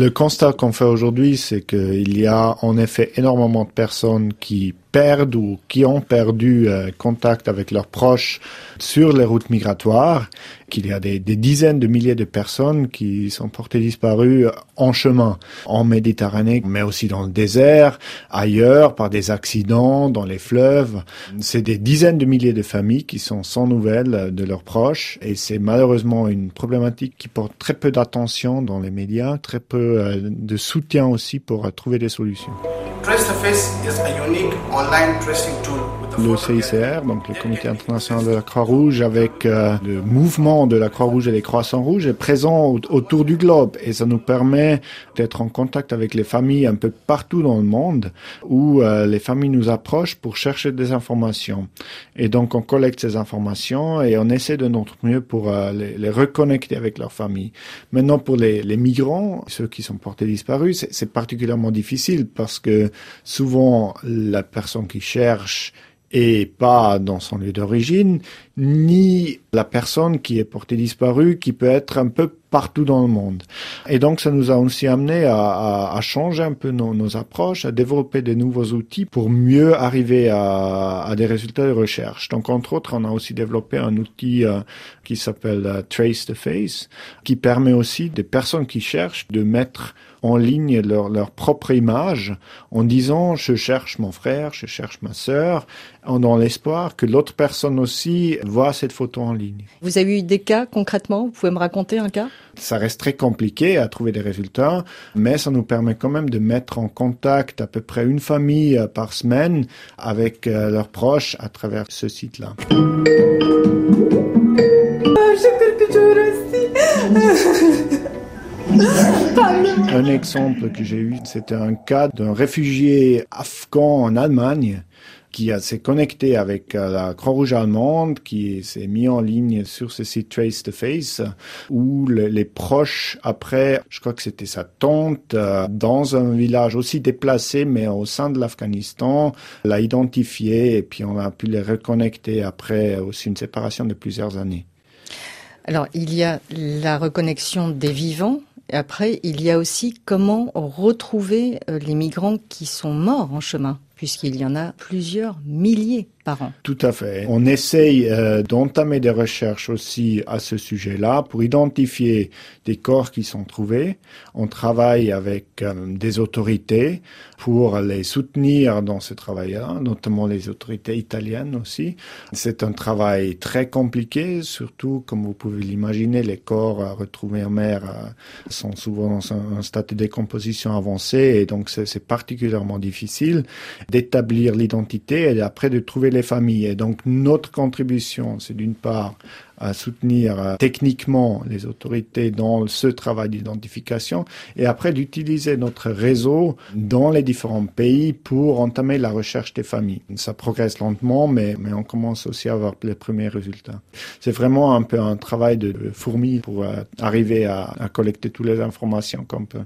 Le constat qu'on fait aujourd'hui, c'est qu'il y a en effet énormément de personnes qui perdent ou qui ont perdu euh, contact avec leurs proches sur les routes migratoires, qu'il y a des, dizaines de milliers de personnes qui sont portées disparues en chemin, en Méditerranée, mais aussi dans le désert, ailleurs, par des accidents, dans les fleuves. C'est des dizaines de milliers de familles qui sont sans nouvelles de leurs proches et c'est malheureusement une problématique qui porte très peu d'attention dans les médias, très peu euh, de soutien aussi pour euh, trouver des solutions. Trace Face is a unique online tracing tool Le CICR, donc le Comité international de la Croix-Rouge, avec euh, le mouvement de la Croix-Rouge et des Croissants Rouges, est présent autour du globe et ça nous permet d'être en contact avec les familles un peu partout dans le monde où euh, les familles nous approchent pour chercher des informations. Et donc on collecte ces informations et on essaie de notre mieux pour euh, les, les, reconnecter avec leurs familles. Maintenant pour les, les migrants, ceux qui sont portés disparus, c'est particulièrement difficile parce que souvent la personne qui cherche et pas dans son lieu d'origine, ni la personne qui est portée disparue, qui peut être un peu partout dans le monde. Et donc, ça nous a aussi amené à, à, à changer un peu nos, nos, approches, à développer de nouveaux outils pour mieux arriver à, à, des résultats de recherche. Donc, entre autres, on a aussi développé un outil euh, qui s'appelle euh, Trace the Face, qui permet aussi des personnes qui cherchent de mettre en ligne leur, leur propre image en disant je cherche mon frère, je cherche ma sœur, dans l'espoir que l'autre personne aussi voit cette photo en ligne. Vous avez eu des cas concrètement? Vous pouvez me raconter un cas? Ça reste très compliqué à trouver des résultats, mais ça nous permet quand même de mettre en contact à peu près une famille euh, par semaine avec euh, leurs proches à travers ce site-là. Un exemple que j'ai eu, c'était un cas d'un réfugié afghan en Allemagne qui s'est connecté avec euh, la Croix-Rouge allemande, qui s'est mis en ligne sur ce site Trace the Face, où le, les proches, après, je crois que c'était sa tante, euh, dans un village aussi déplacé, mais au sein de l'Afghanistan, l'a identifié et puis on a pu les reconnecter après aussi une séparation de plusieurs années. Alors, il y a la reconnexion des vivants. Après, il y a aussi comment retrouver les migrants qui sont morts en chemin, puisqu'il y en a plusieurs milliers par an. Tout à fait. On essaye euh, d'entamer des recherches aussi à ce sujet-là pour identifier des corps qui sont trouvés. On travaille avec euh, des autorités pour les soutenir dans ce travail-là, notamment les autorités italiennes aussi. C'est un travail très compliqué, surtout comme vous pouvez l'imaginer, les corps retrouvés en mer euh, sont souvent dans un, un stade de décomposition avancé et donc c'est particulièrement difficile d'établir l'identité et après de trouver les familles. Et donc notre contribution, c'est d'une part à soutenir euh, techniquement les autorités dans ce travail d'identification et après d'utiliser notre réseau dans les différents pays pour entamer la recherche des familles. Ça progresse lentement, mais, mais on commence aussi à avoir les premiers résultats. C'est vraiment un peu un travail de fourmi pour euh, arriver à, à collecter toutes les informations qu'on peut.